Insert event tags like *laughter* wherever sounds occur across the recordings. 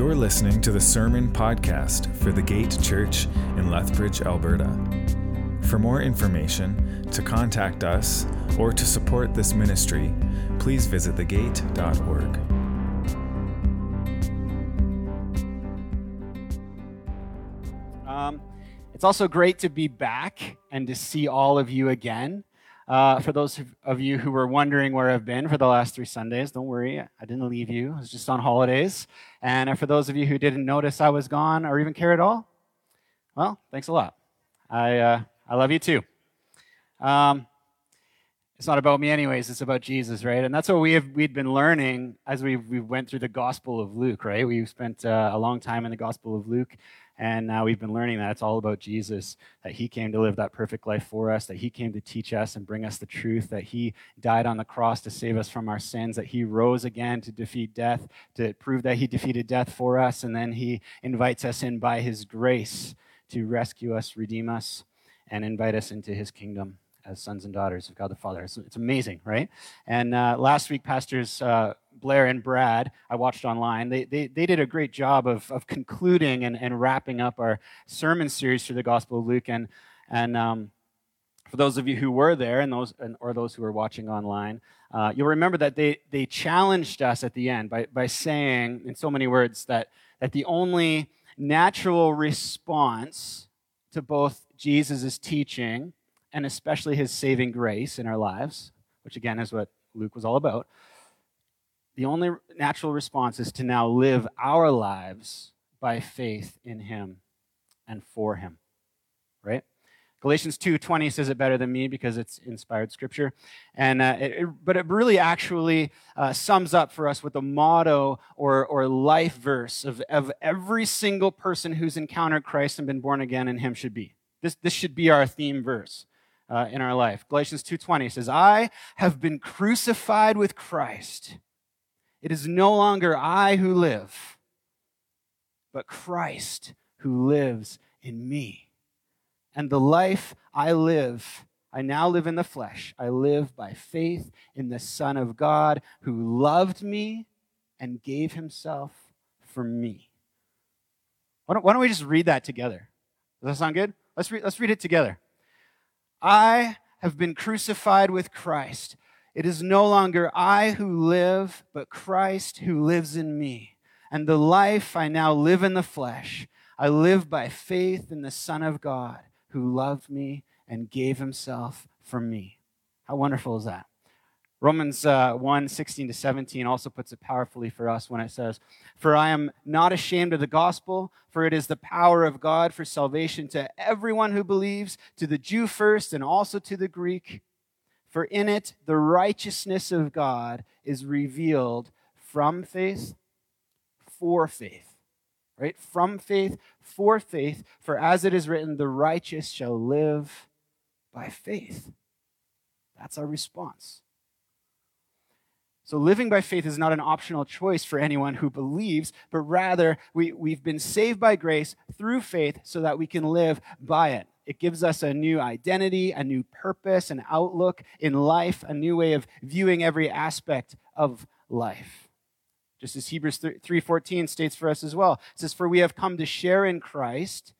You're listening to the Sermon Podcast for the Gate Church in Lethbridge, Alberta. For more information, to contact us, or to support this ministry, please visit thegate.org. Um, it's also great to be back and to see all of you again. Uh, for those of you who were wondering where I've been for the last three Sundays, don't worry, I didn't leave you. I was just on holidays. And for those of you who didn't notice I was gone or even care at all, well, thanks a lot. I, uh, I love you too. Um, it's not about me anyways it's about jesus right and that's what we have we'd been learning as we we went through the gospel of luke right we spent uh, a long time in the gospel of luke and now we've been learning that it's all about Jesus, that he came to live that perfect life for us, that he came to teach us and bring us the truth, that he died on the cross to save us from our sins, that he rose again to defeat death, to prove that he defeated death for us, and then he invites us in by his grace to rescue us, redeem us, and invite us into his kingdom as sons and daughters of God the Father. It's, it's amazing, right? And uh, last week, Pastors uh, Blair and Brad, I watched online, they, they, they did a great job of, of concluding and, and wrapping up our sermon series through the Gospel of Luke. And, and um, for those of you who were there and those, and, or those who are watching online, uh, you'll remember that they, they challenged us at the end by, by saying, in so many words, that, that the only natural response to both Jesus' teaching and especially his saving grace in our lives, which again is what Luke was all about, the only natural response is to now live our lives by faith in him and for him. Right? Galatians 2:20 says it better than me because it's inspired scripture, and uh, it, it, but it really actually uh, sums up for us what the motto or, or life verse of, of every single person who's encountered Christ and been born again in Him should be. This, this should be our theme verse uh, in our life. Galatians 2:20 says, "I have been crucified with Christ. It is no longer I who live, but Christ who lives in me. And the life I live, I now live in the flesh. I live by faith in the Son of God who loved me and gave himself for me." Why don't, why don't we just read that together? Does that sound good? Let's, let's read it together. I have been crucified with Christ. It is no longer I who live, but Christ who lives in me. And the life I now live in the flesh, I live by faith in the Son of God who loved me and gave himself for me. How wonderful is that? Romans uh, 1 16 to 17 also puts it powerfully for us when it says, For I am not ashamed of the gospel, for it is the power of God for salvation to everyone who believes, to the Jew first and also to the Greek. For in it the righteousness of God is revealed from faith for faith. Right? From faith for faith. For as it is written, the righteous shall live by faith. That's our response. So, living by faith is not an optional choice for anyone who believes, but rather we, we've been saved by grace through faith so that we can live by it. It gives us a new identity, a new purpose, an outlook in life, a new way of viewing every aspect of life. Just as Hebrews 3:14 states for us as well. It says for we have come to share in Christ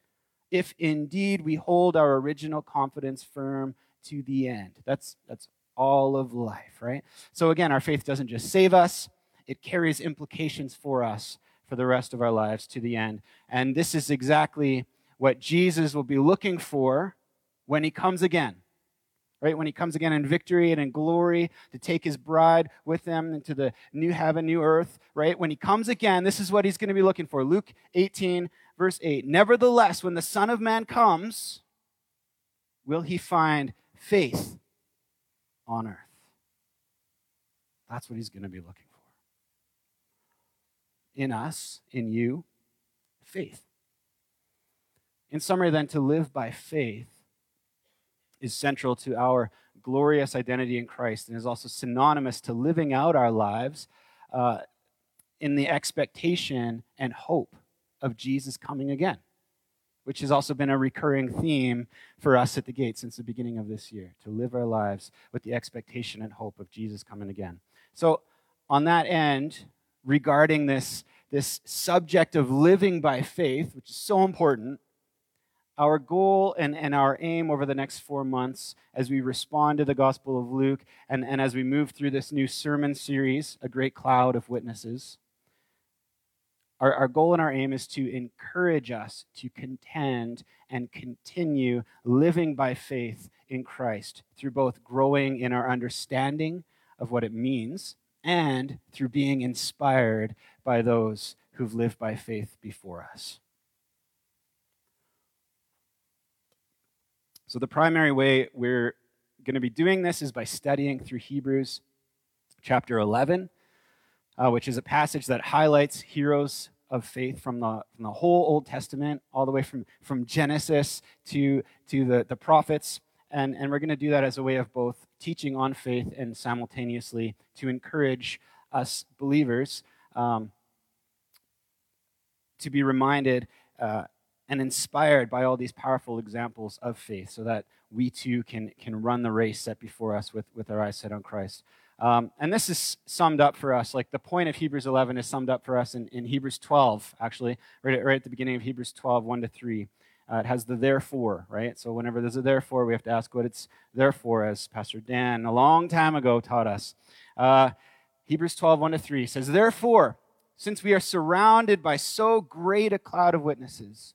if indeed we hold our original confidence firm to the end. That's that's all of life, right? So again, our faith doesn't just save us, it carries implications for us for the rest of our lives to the end. And this is exactly what Jesus will be looking for when he comes again. Right? When he comes again in victory and in glory to take his bride with him into the new heaven, new earth, right? When he comes again, this is what he's going to be looking for. Luke 18, verse 8. Nevertheless, when the Son of Man comes, will he find faith on earth. That's what he's going to be looking for. In us, in you, faith. In summary, then, to live by faith is central to our glorious identity in Christ and is also synonymous to living out our lives uh, in the expectation and hope of Jesus coming again which has also been a recurring theme for us at the gate since the beginning of this year to live our lives with the expectation and hope of Jesus coming again. So, on that end, regarding this, this subject of living by faith, which is so important, our goal and, and our aim over the next four months as we respond to the Gospel of Luke and, and as we move through this new sermon series, A Great Cloud of Witnesses, our, our goal and our aim is to encourage us to contend and continue living by faith in Christ through both growing in our understanding of what it means and through being inspired by those who've lived by faith before us. So, the primary way we're going to be doing this is by studying through Hebrews chapter 11, uh, which is a passage that highlights heroes of faith from the, from the whole Old Testament, all the way from, from Genesis to, to the, the prophets. And, and we're going to do that as a way of both teaching on faith and simultaneously to encourage us believers um, to be reminded uh, and inspired by all these powerful examples of faith so that we too can, can run the race set before us with, with our eyes set on Christ. Um, and this is summed up for us, like the point of Hebrews 11 is summed up for us in, in Hebrews 12, actually, right at, right at the beginning of Hebrews 12, 1 to 3. Uh, it has the therefore, right? So whenever there's a therefore, we have to ask what it's there for, as Pastor Dan a long time ago taught us. Uh, Hebrews 12, 1 to 3 says, Therefore, since we are surrounded by so great a cloud of witnesses,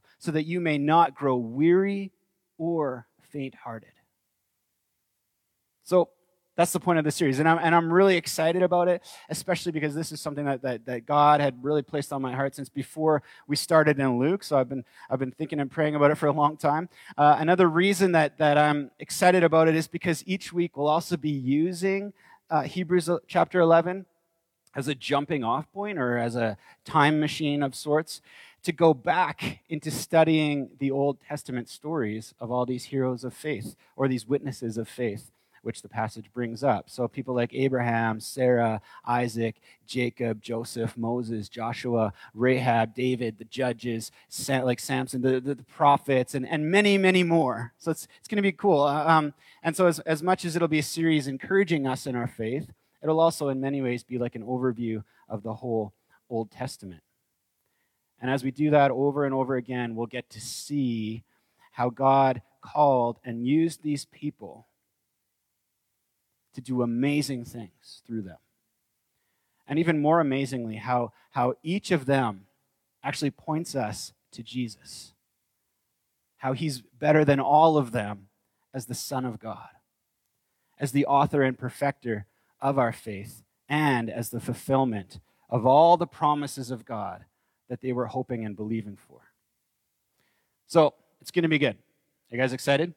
so that you may not grow weary or faint hearted. So that's the point of the series. And I'm, and I'm really excited about it, especially because this is something that, that, that God had really placed on my heart since before we started in Luke. So I've been, I've been thinking and praying about it for a long time. Uh, another reason that, that I'm excited about it is because each week we'll also be using uh, Hebrews chapter 11 as a jumping off point or as a time machine of sorts to go back into studying the Old Testament stories of all these heroes of faith or these witnesses of faith, which the passage brings up. So, people like Abraham, Sarah, Isaac, Jacob, Joseph, Moses, Joshua, Rahab, David, the judges, like Samson, the, the, the prophets, and, and many, many more. So, it's, it's going to be cool. Uh, um, and so, as, as much as it'll be a series encouraging us in our faith, it'll also, in many ways, be like an overview of the whole Old Testament. And as we do that over and over again, we'll get to see how God called and used these people to do amazing things through them. And even more amazingly, how, how each of them actually points us to Jesus. How he's better than all of them as the Son of God, as the author and perfecter of our faith, and as the fulfillment of all the promises of God that they were hoping and believing for. So it's going to be good. Are you guys excited?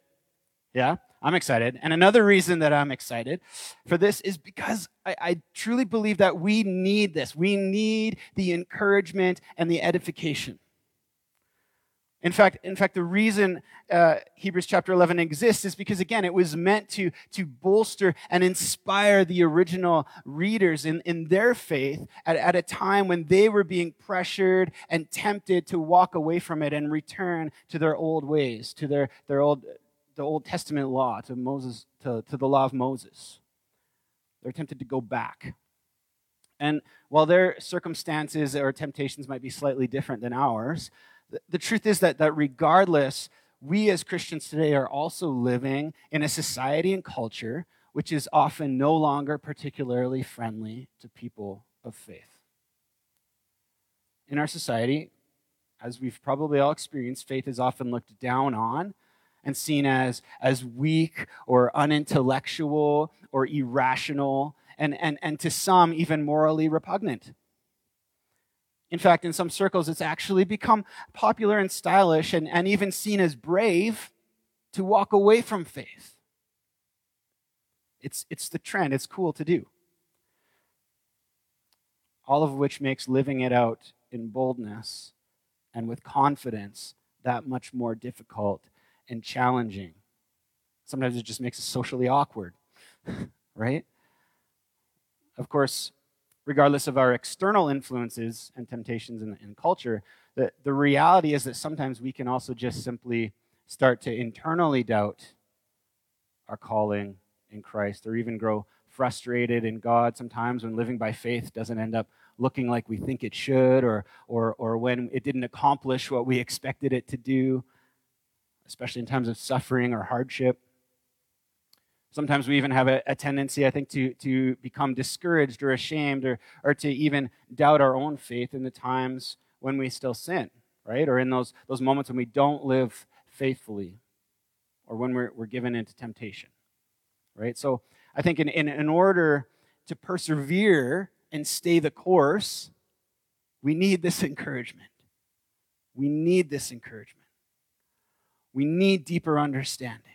Yeah, I'm excited. And another reason that I'm excited for this is because I, I, truly believe that we need this. We need the encouragement and the edification. In fact, in fact, the reason uh, Hebrews chapter 11 exists is because, again, it was meant to, to bolster and inspire the original readers in, in their faith at, at a time when they were being pressured and tempted to walk away from it and return to their old ways, to their, their old, the Old Testament law, to, Moses, to, to the law of Moses. They're tempted to go back. And while their circumstances or temptations might be slightly different than ours, the truth is that, that regardless, we as Christians today are also living in a society and culture which is often no longer particularly friendly to people of faith. In our society, as we've probably all experienced, faith is often looked down on and seen as, as weak or unintellectual or irrational, and, and, and to some, even morally repugnant. In fact, in some circles, it's actually become popular and stylish and, and even seen as brave to walk away from faith. It's, it's the trend, it's cool to do. All of which makes living it out in boldness and with confidence that much more difficult and challenging. Sometimes it just makes it socially awkward, *laughs* right? Of course, regardless of our external influences and temptations in, in culture, the, the reality is that sometimes we can also just simply start to internally doubt our calling in Christ or even grow frustrated in God sometimes when living by faith doesn't end up looking like we think it should or, or, or when it didn't accomplish what we *laughs* expected it to do, especially in times of suffering or hardship. Sometimes we even have a, a, tendency, I think, to, to become discouraged or ashamed or, or to even doubt our own faith in the times when we still sin, right? Or in those, those moments when we don't live faithfully or when we're, we're given into temptation, right? So I think in, in, in order to persevere and stay the course, we need this *laughs* encouragement. We need this encouragement. We need deeper understanding.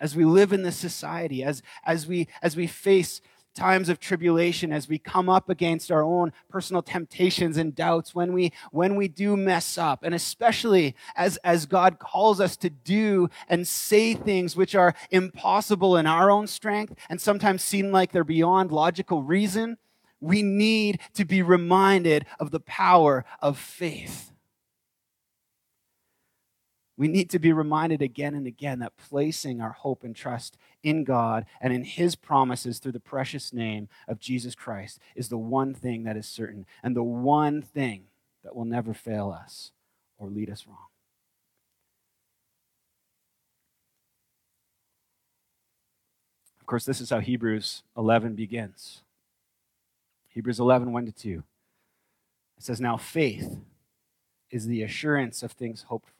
As we live in this society, as, as, we, as we face times of tribulation, as we come up against our own personal temptations and doubts, when we, when we do mess up, and especially as, as God calls us to do and say things which are impossible in our own strength and sometimes seem like they're beyond logical reason, we need to be reminded of the power of faith. We need to be reminded again and again that placing our hope and trust in God and in His promises through the precious name of Jesus Christ is the one thing that is certain and the one thing that will never fail us or lead us wrong. Of course, this is how Hebrews 11 begins. Hebrews 11, 1 to 2. It says, Now faith is the assurance of things hoped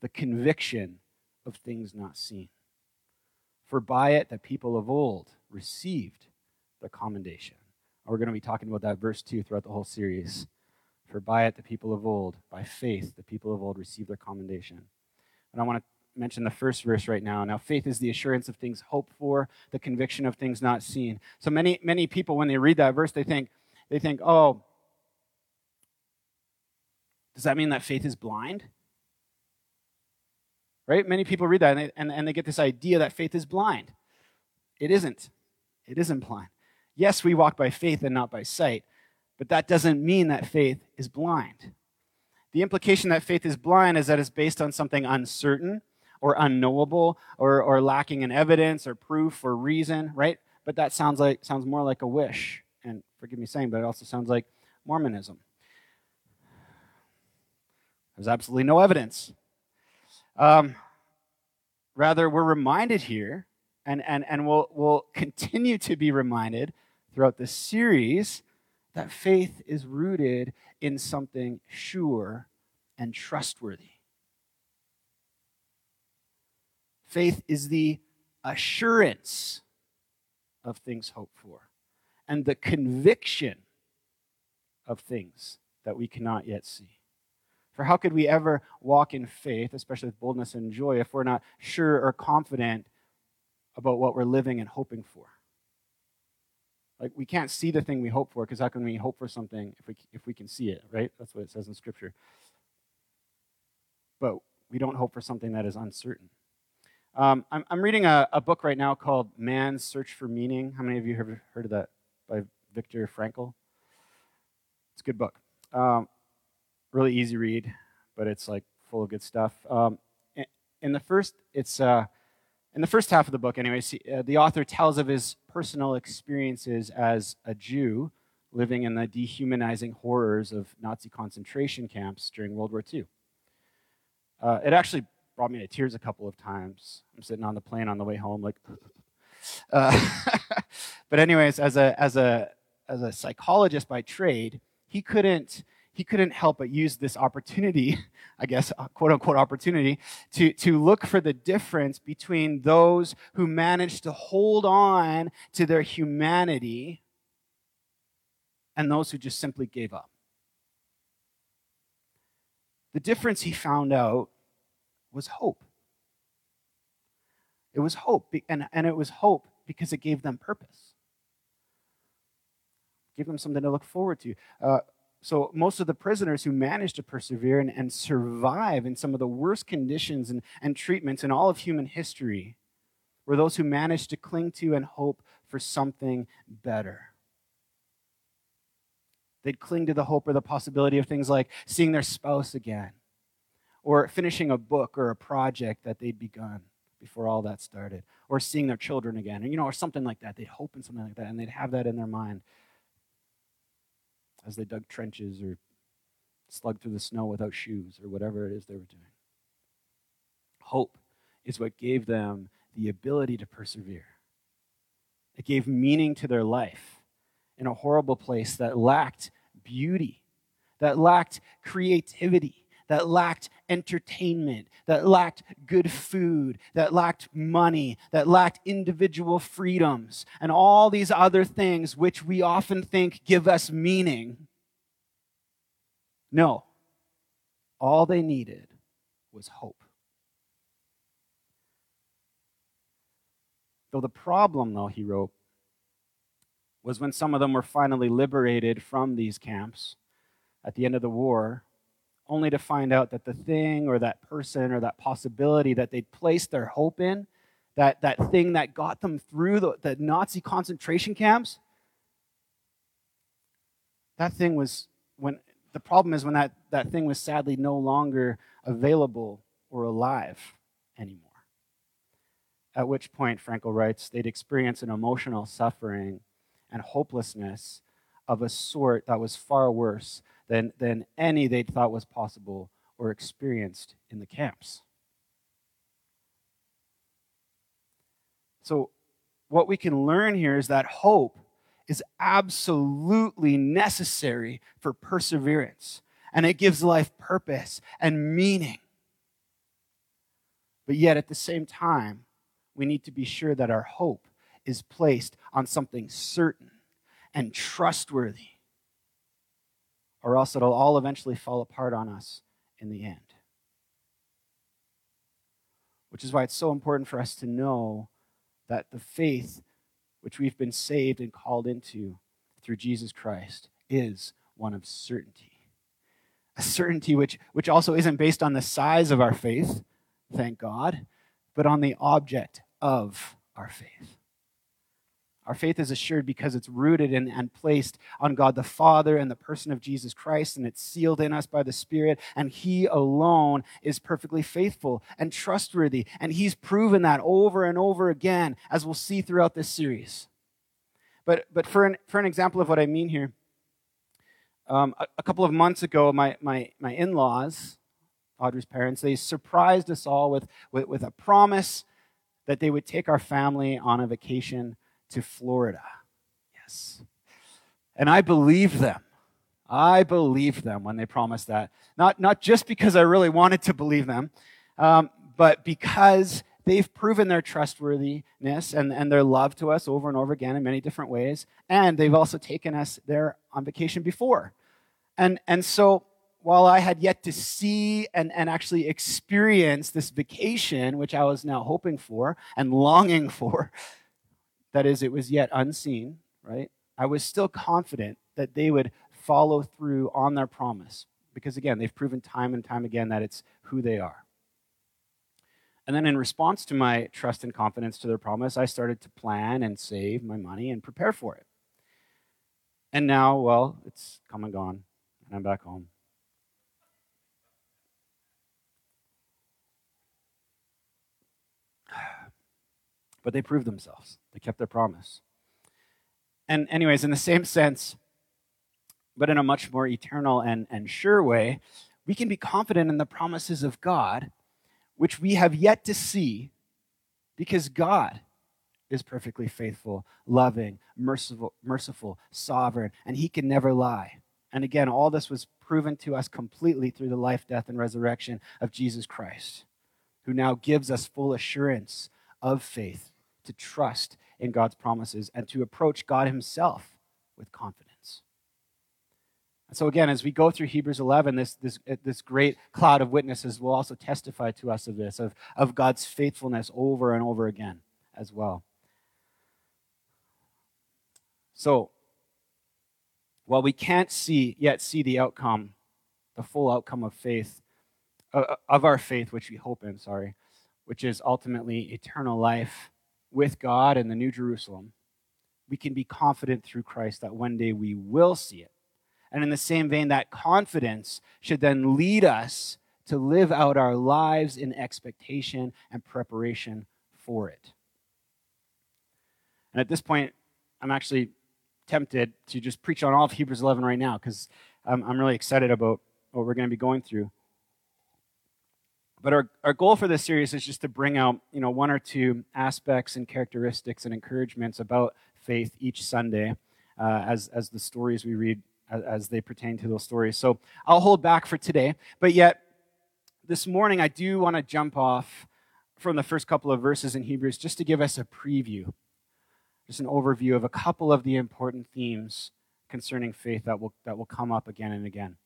the conviction of things not seen. For by it the people of old received the commendation. we're going to be talking about that verse 2 throughout the whole series. For by it the people of old, by faith, the people of old received their commendation. And I want to mention the first verse right now. Now, faith is the assurance of things hoped for, the conviction of things not seen. So many, many people, when they read that verse, they think, they think, oh, does that mean that faith is blind? Right? Many people read that and they, and, and they get this idea that faith is blind. It isn't. It isn't blind. Yes, we walk by faith and not by sight, but that doesn't mean that faith is blind. The implication that faith is blind is that it's based on something uncertain or unknowable or, or lacking in evidence or proof or reason, right? But that sounds like sounds more like a wish. And forgive me saying, but it also sounds like Mormonism. There's absolutely no evidence. Um, rather, we're reminded here, and, and, and we'll, we'll continue to be reminded throughout this series, that faith is rooted in something sure and trustworthy. Faith is the assurance of things hoped for and the conviction of things that we cannot yet see. For how could we ever walk in faith, especially with boldness and joy, if we're not sure or confident about what we're living and hoping for? Like, we can't see the thing we hope for, because how can we hope for something if we, if we can see it, right? That's what it says in Scripture. But we don't hope for something that is uncertain. Um, I'm, I'm, reading a, a, book right now called Man's Search for Meaning. How many of you have heard of that by Viktor Frankl? It's a good book. Um, really easy read, but it's like full of good stuff. Um, in the first, it's uh, in the first half of the book, anyway. Uh, the author tells of his personal experiences as a Jew living in the dehumanizing horrors of Nazi concentration camps during World War II. Uh, it actually brought me to tears a couple of times. I'm sitting on the plane on the way home, like. *laughs* Uh, *laughs* but anyways, as a as a as a psychologist by trade, he couldn't he couldn't help but use this opportunity, *laughs* I guess, uh, quote unquote opportunity, to, to look for the difference between those who managed to hold on to their humanity and those who just simply gave up. The difference he found out was hope. It was hope, and, and it was hope because it gave them purpose, gave them something to look forward to. Uh, so most of the prisoners who managed to persevere and, and survive in some of the worst conditions and, and treatments in all of human history were those who managed to cling to and hope for something better. They'd cling to the hope or the possibility of things like seeing their spouse again, or finishing a book or a project that they'd begun before all that started, or seeing their children again, and you know, or something like that. They'd hope in something like that, and they'd have that in their mind as they dug trenches or slugged through the snow without shoes or whatever it is they were doing. Hope is what gave them the ability to persevere. It gave meaning to their life in a horrible place that lacked beauty, that lacked creativity, that lacked entertainment, that lacked good food, that lacked money, that lacked individual freedoms, and all these other things which we often think give us meaning. No, all they needed was hope. Though the problem, though, he wrote, was when some of them were finally liberated from these camps at the end of the war, only to find out that the thing or that person or that possibility that they'd placed their hope in, that, that thing that got them through the, the Nazi concentration camps, that thing was when the problem is when that, that thing was sadly no longer available or alive anymore. At which point, Frankl writes, they'd experience an emotional suffering and hopelessness of a sort that was far worse than, than any they'd thought was possible or experienced in the camps. So, what we can learn here is that hope is absolutely necessary for perseverance, and it gives life purpose and meaning. But yet, at the same time, we need to be sure that our hope is placed on something certain and trustworthy or else it'll all eventually fall apart on us in the end. Which is why it's so important for us to know that the faith which we've been saved and called into through Jesus Christ is one of certainty. A certainty which, which also isn't based on the size of our faith, thank God, but on the object of our faith. Our faith is assured because it's rooted in, and placed on God the Father and the person of Jesus Christ, and it's sealed in us by the Spirit, and He alone is perfectly faithful and trustworthy. And He's proven that over and over again, as we'll see throughout this series. But, but for, an, for an example of what I mean here, um, a, a, couple of months ago, my, my, my in laws, Audrey's parents, they surprised us all with, with, with a promise that they would take our family on a vacation to Florida. Yes. And I believed them. I believed them when they promised that. Not, not just because I really wanted to believe them, um, but because they've proven their trustworthiness and, and their love to us over and over again in many different ways. And they've also taken us there on vacation before. And, and so while I had yet to see and, and actually experience this vacation, which I was now hoping for and longing *laughs* for, that is, it was yet unseen, right? I was still confident that they would follow through on their promise because, again, they've proven time and time again that it's who they are. And then, in response to my trust and confidence to their promise, I started to plan and save my money and prepare for it. And now, well, it's come and gone, and I'm back home. But they proved themselves. They kept their promise. And, anyways, in the same sense, but in a much more eternal and, and sure way, we can be confident in the promises of God, which we have yet to see, because God is perfectly faithful, loving, merciful, merciful, sovereign, and He can never lie. And again, all this was proven to us completely through the life, death, and resurrection of Jesus Christ, who now gives us full assurance of faith to trust in God's promises and to approach God Himself with confidence. And so, again, as we go through Hebrews 11, this, this, this great cloud of witnesses will also testify to us of this, of, of God's faithfulness over and over again as well. So, while we can't see yet see the outcome, the full outcome of faith, uh, of our faith, which we hope in, sorry, which is ultimately eternal life with God in the New Jerusalem, we can be confident through Christ that one day we will see it. And in the same vein, that confidence should then lead us to live out our lives in expectation and preparation for it. And at this point, I'm actually tempted to just preach on all of Hebrews 11 right now because I'm, I'm really excited about what we're going to be going through. But our, our goal for this series is just to bring out, you know, one or two aspects and characteristics and encouragements about faith each Sunday uh, as, as the stories we read as, as they pertain to those stories. So I'll hold back for today. But yet, this morning, I do want to jump off from the first couple of verses in Hebrews just to give us a preview, just an overview of a couple of the important themes concerning faith that will, that will come up again and again.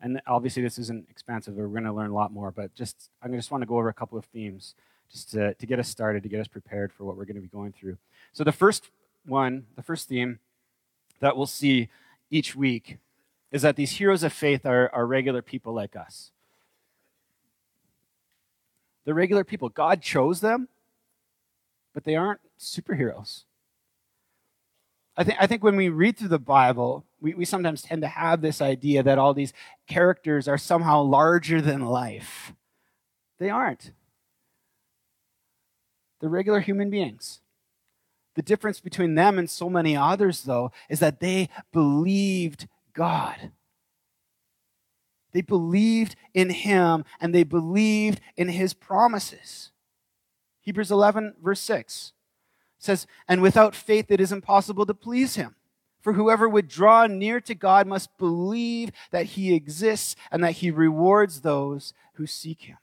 And obviously, this isn't expansive. We're going to learn a lot more, but just I just want to go over a couple of themes just to, to get us started, to get us prepared for what we're going to be going through. So, the first one, the first theme that we'll see each week is that these heroes of faith are, are regular people like us. They're regular people. God chose them, but they aren't superheroes. I think, I think when we read through the Bible, we, we sometimes tend to have this idea that all these characters are somehow larger than life. They aren't. They're regular human beings. The difference between them and so many others, though, is that they believed God. They believed in Him and they believed in His promises. Hebrews 11, verse 6 says, And without faith it is impossible to please him. For whoever would draw near to God must believe that he exists and that he rewards those who seek him.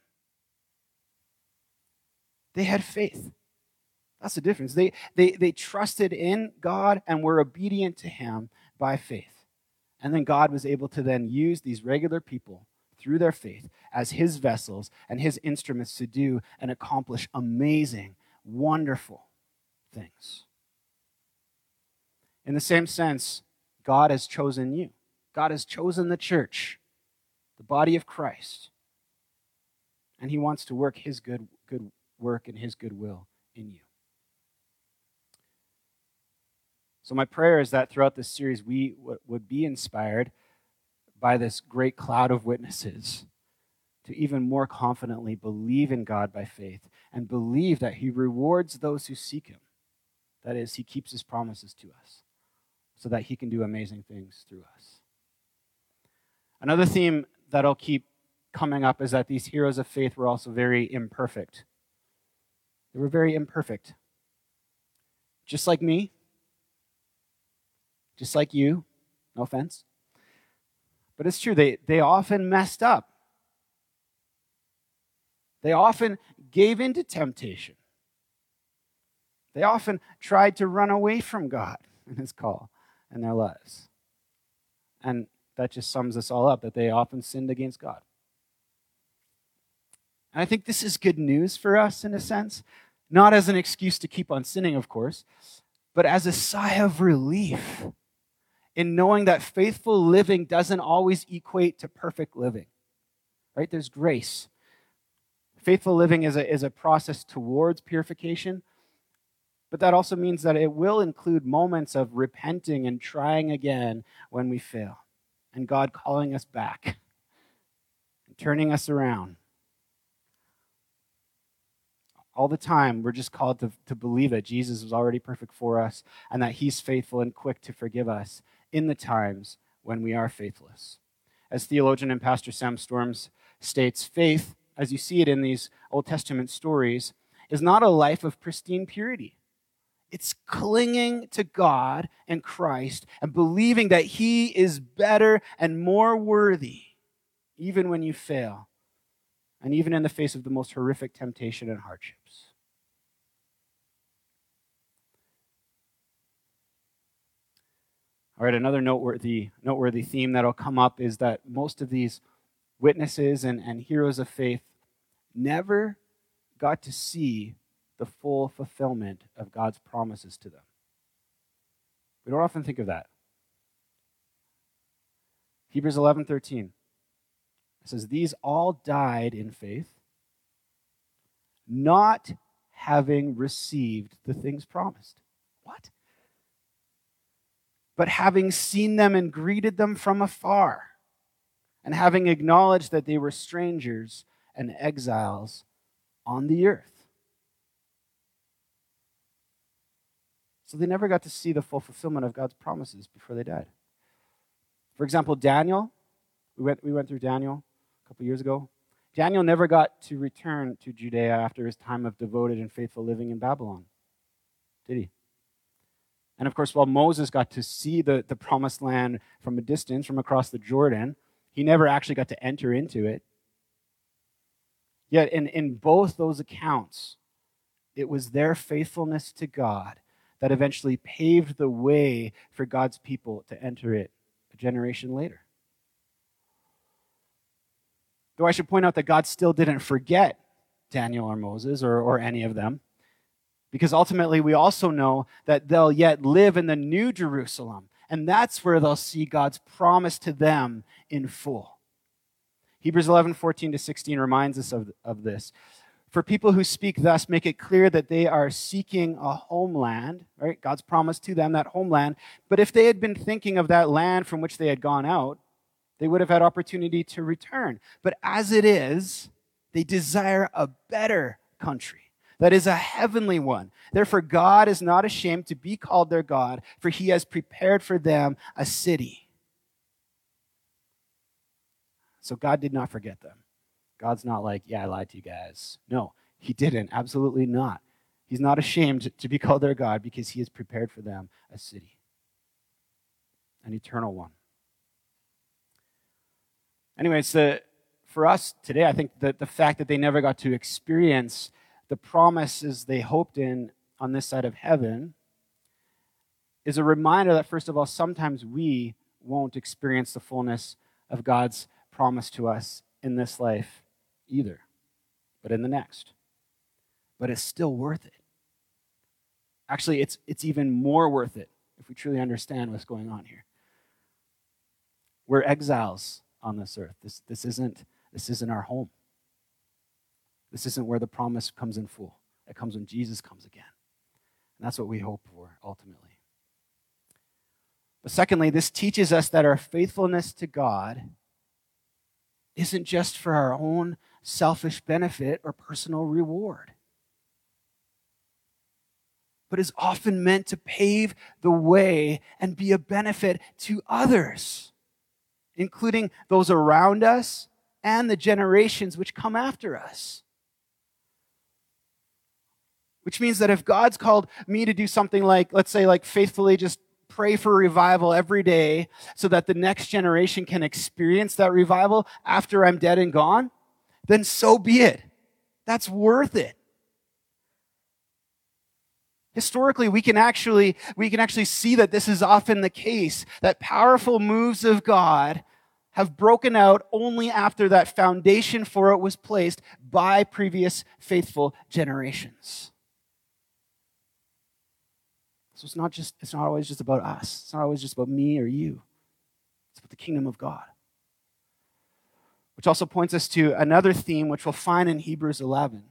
They had faith. That's the difference. They, they, they trusted in God and were obedient to him by faith. And then God was able to then use these regular people through their faith as his vessels and his instruments to do and accomplish amazing, wonderful, things. In the same sense, God has chosen you. God has chosen the church, the body of Christ. And he wants to work his good, good work and his good will in you. So, my prayer is that throughout this series, we w- would be inspired by this great cloud of witnesses to even more confidently believe in God by faith and believe that He rewards those who seek Him. That is, he keeps his promises to us so that he can do amazing things through us. Another theme that'll keep coming up is that these heroes of faith were also very imperfect. They were very imperfect. Just like me, just like you, no offense. But it's true, they, they often messed up. They often gave in to temptation. They often tried to run away from God and his call in their lives. And that just sums us all up that they often sinned against God. And I think this is good news for us in a sense, not as an excuse to keep on sinning, of course, but as a sigh of relief in knowing that faithful living doesn't always equate to perfect living. Right? There's grace. Faithful living is a, is a process towards purification, but that also means that it will include moments of repenting and trying again when we fail, and God calling us back and turning us around. All the time, we're just called to, to believe that Jesus was already perfect for us and that He's faithful and quick to forgive us in the times when we are faithless. As theologian and pastor Sam Storms states, faith, as you see it in these Old Testament stories, is not a life of pristine purity. It's clinging to God and Christ and believing that He is better and more worthy, even when you fail, and even in the face of the most horrific temptation and hardships. All right, another noteworthy, noteworthy theme that'll come up is that most of these witnesses and, and heroes of faith never got to see the full fulfillment of God's promises to them. We don't often think of that. Hebrews 11:13. It says these all died in faith, not having received the things promised. What? But having seen them and greeted them from afar, and having acknowledged that they were strangers and exiles on the earth. So they never got to see the full fulfillment of God's promises before they died. For example, Daniel, we went, we went through Daniel a couple years ago. Daniel never got to return to Judea after his time of devoted and faithful living in Babylon, did he? And of course, while Moses got to see the, the promised land from a distance, from across the Jordan, he never actually got to enter into it. Yet, in, in both those accounts, it was their faithfulness to God that eventually paved the way for God's people to enter it a generation later. Though I should point out that God still didn't forget Daniel or Moses or, or any of them, because ultimately we also know that they'll yet live in the new Jerusalem, and that's where they'll see God's promise to them in full. Hebrews 11, 14 to 16 reminds us of, of this. For people who speak thus, make it clear that they are seeking a homeland, right? God's promise to them, that homeland. But if they had been thinking of that land from which they had gone out, they would have had opportunity to return. But as it is, they desire a better country that is a heavenly one. Therefore, God is not ashamed to be called their God, for he has prepared for them a city. So God did not forget them. God's not like, yeah, I lied to you guys. No, he didn't. Absolutely not. He's not ashamed to be *laughs* called their God because he has prepared for them a city, an eternal one. Anyways, the, for us today, I think that the fact that they never got to experience the promises they hoped in on this side of heaven is a reminder that, first of all, sometimes we won't experience the fullness of God's promise to us in this life either, but in the next. But it's still worth it. Actually, it's, it's even more worth it if we truly understand what's going on here. We're exiles on this earth. This, this, isn't, this isn't our home. This isn't where the promise comes in full. It comes when Jesus comes again. And that's what we hope for ultimately. But secondly, this teaches us that our faithfulness to God isn't just for our own selfish benefit or personal reward, but is often meant to pave the way and be a benefit to others, including those around us and the generations which come after us. Which means that if God's called me to do something like, let's say, like faithfully just pray for revival every day so that the next generation can experience that revival after I'm dead and gone, then so be it. That's worth it. Historically, we can actually, we can actually see that this is often the case, that powerful moves of God have broken out only after that foundation for it was placed by previous faithful generations. So it's not just, it's not always just about us. It's not always just about me or you. It's about the kingdom of God which also points us to another theme which we'll find in Hebrews 11.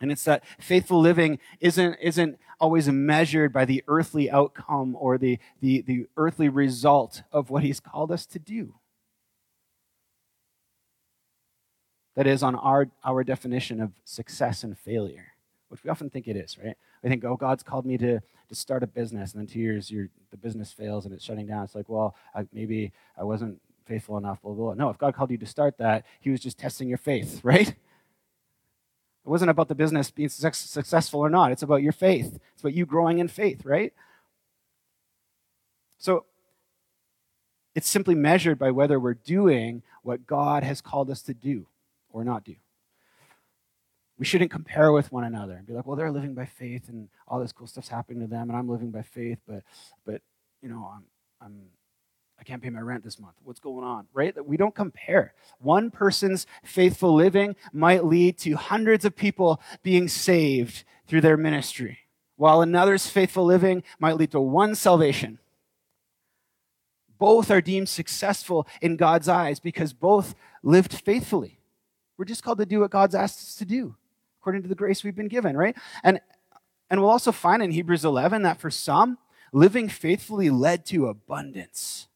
And it's that faithful living isn't, isn't always measured by the earthly outcome or the, the, the earthly result of what he's called us to do. That is, on our, our definition of success and failure, which we often think it is, right? We think, oh, God's called me to, to start a business, and then two years the business fails and it's shutting down. It's like, well, I, maybe I wasn't faithful enough, blah, blah, blah. No, if God called you to start that, He was just testing your faith, *laughs* right? It wasn't about the business being successful or not. It's about your faith. It's about you growing in faith, right? So it's simply measured by whether we're doing what God has called us to do or not do. We shouldn't compare with one another and be like, well, they're living by faith and all this cool stuff's happening to them, and I'm living by faith, but, but you know, I'm, I'm I can't pay my rent this month. What's going on? Right? We don't compare. One person's faithful living might lead to hundreds of people being saved through their ministry, while another's faithful living might lead to one salvation. Both are deemed successful in God's eyes because both lived faithfully. We're just called to do what God's asked us to do according to the grace we've been given, right? And, and we'll also find in Hebrews 11 that for some, living faithfully led to abundance.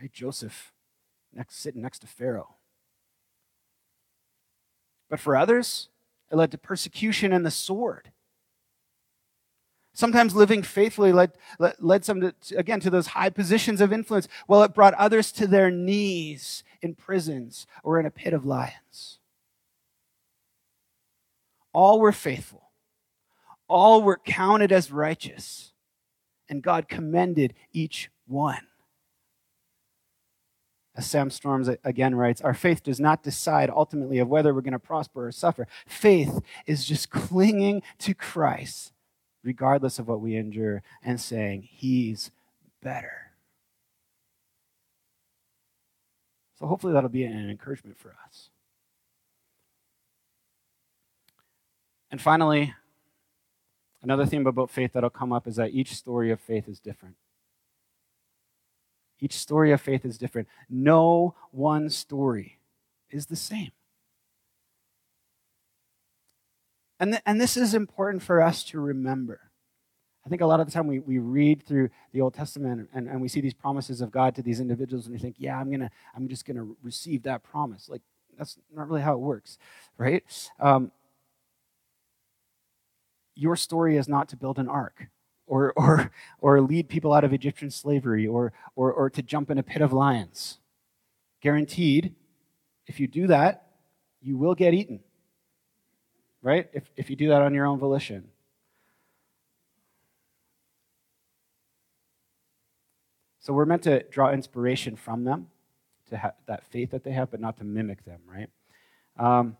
Right? Joseph next, sitting next to Pharaoh. But for others, it led to persecution and the sword. Sometimes living faithfully led, led, led some, to, again, to those high positions of influence, while it brought others to their knees in prisons or in a pit of lions. All were faithful, all were counted as righteous, and God commended each one. Sam Storms again writes, our faith does not decide ultimately of whether we're going to prosper or suffer. Faith is just clinging to Christ, regardless of what we endure, and saying, He's better. So hopefully that'll be an encouragement for us. And finally, another theme about faith that'll come up is that each story of faith is different. Each story of faith is different. No one story is the same. And, th- and this is important for us to remember. I think a lot of the time we, we read through the Old Testament and, and we see these promises of God to these individuals and we think, yeah, I'm gonna I'm just gonna receive that promise. Like that's not really how it works, right? Um, your story is not to build an ark or, *laughs* or, or lead people out of Egyptian slavery or, or, or to jump in a pit of lions. Guaranteed, if you do that, you will get eaten. Right? If, if you do that on your own volition. So we're meant to draw inspiration from them, to have that faith that they have, but not to mimic them, right? Um,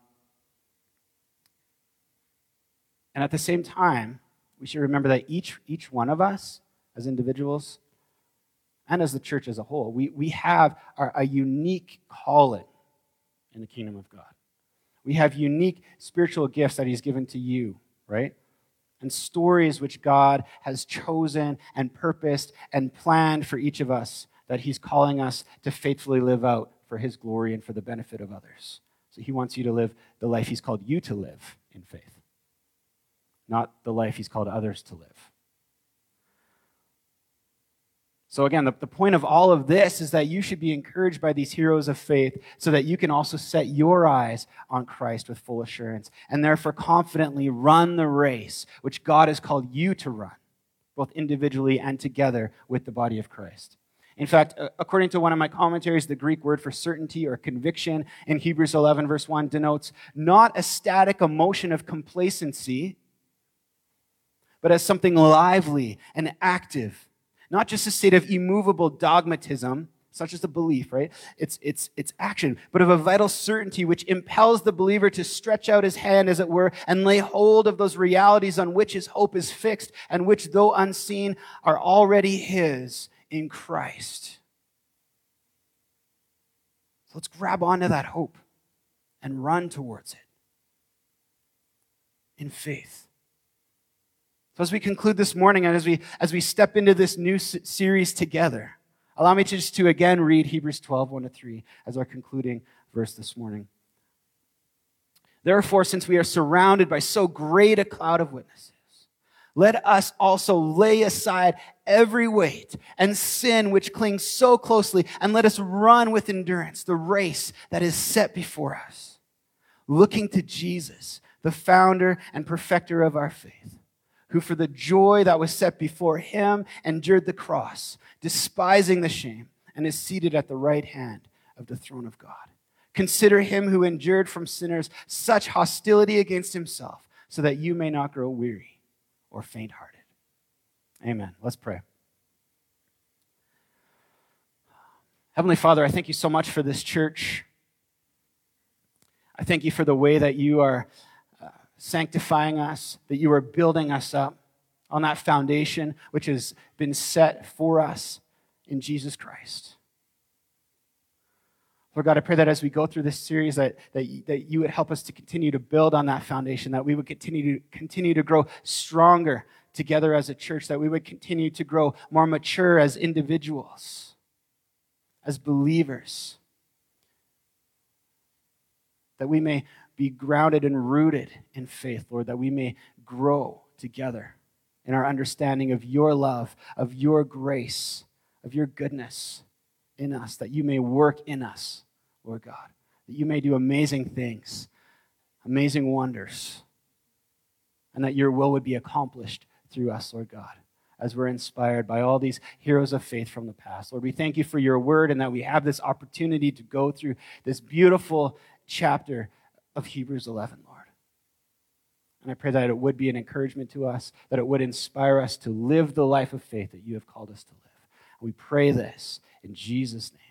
and at the same time, we should remember that each, each one of us, as individuals and as the church as a whole, we, we have our, a unique calling in the kingdom of God. We have unique spiritual gifts that He's given to you, right? And stories which God has chosen and purposed and planned for each of us that He's calling us to faithfully live out for His glory and for the benefit of others. So He wants you to live the life He's called you to live in faith not the life he's called others to live. So, again, the, the point of all of this is that you should be encouraged by these heroes of faith so that you can also set your eyes on Christ with full assurance and therefore confidently run the race which God has called you to run, both individually and together with the body of Christ. In fact, uh, according to one of my commentaries, the Greek word for certainty or conviction in Hebrews 11, verse 1, denotes not a static emotion of complacency but as something lively and active, not just a state of immovable dogmatism, such as a belief, right? It's, it's, it's action, but of a vital certainty which impels the believer to stretch out his hand, as it were, and lay hold of those realities on which his hope is fixed and which, though unseen, are already his in Christ. So let's grab onto that hope and run towards it in faith. So, as we conclude this morning and as we, as we step into this new series together, allow me to just to again read Hebrews 12, 1 to 3 as our concluding verse this morning. Therefore, since we are surrounded by so great a cloud of witnesses, let us also lay aside every weight and sin which clings so closely, and let us run with endurance the race that is set before us, looking to Jesus, the founder and perfecter of our faith who for the joy that was set before him endured the cross, despising the shame, and is seated at the right hand of the throne of God. Consider him who endured from sinners such hostility against himself, so that you may not grow weary or faint hearted. Amen. Let's pray. Heavenly Father, I thank you so much for this church. I thank you for the way that you are sanctifying us, that you are building us up on that foundation which has been set for us in Jesus Christ. Lord God, I pray that as we go through this series, that, that, that you would help us to continue to build on that foundation, that we would continue to, continue to grow stronger together as a church, that we would continue to grow more mature as individuals, as believers, that we may be grounded and rooted in faith, Lord, that we may grow together in our understanding of your love, of your grace, of your goodness in us, that you may work in us, Lord God, that you may do amazing things, amazing wonders, and that your will would be accomplished through us, Lord God, as we're inspired by all these heroes of faith from the past. Lord, we thank you for your word and that we have this opportunity to go through this beautiful chapter of Hebrews 11, Lord. And I pray that it would be an encouragement to us, that it would inspire us to live the life of faith that you have called us to live. And we pray this in Jesus' name.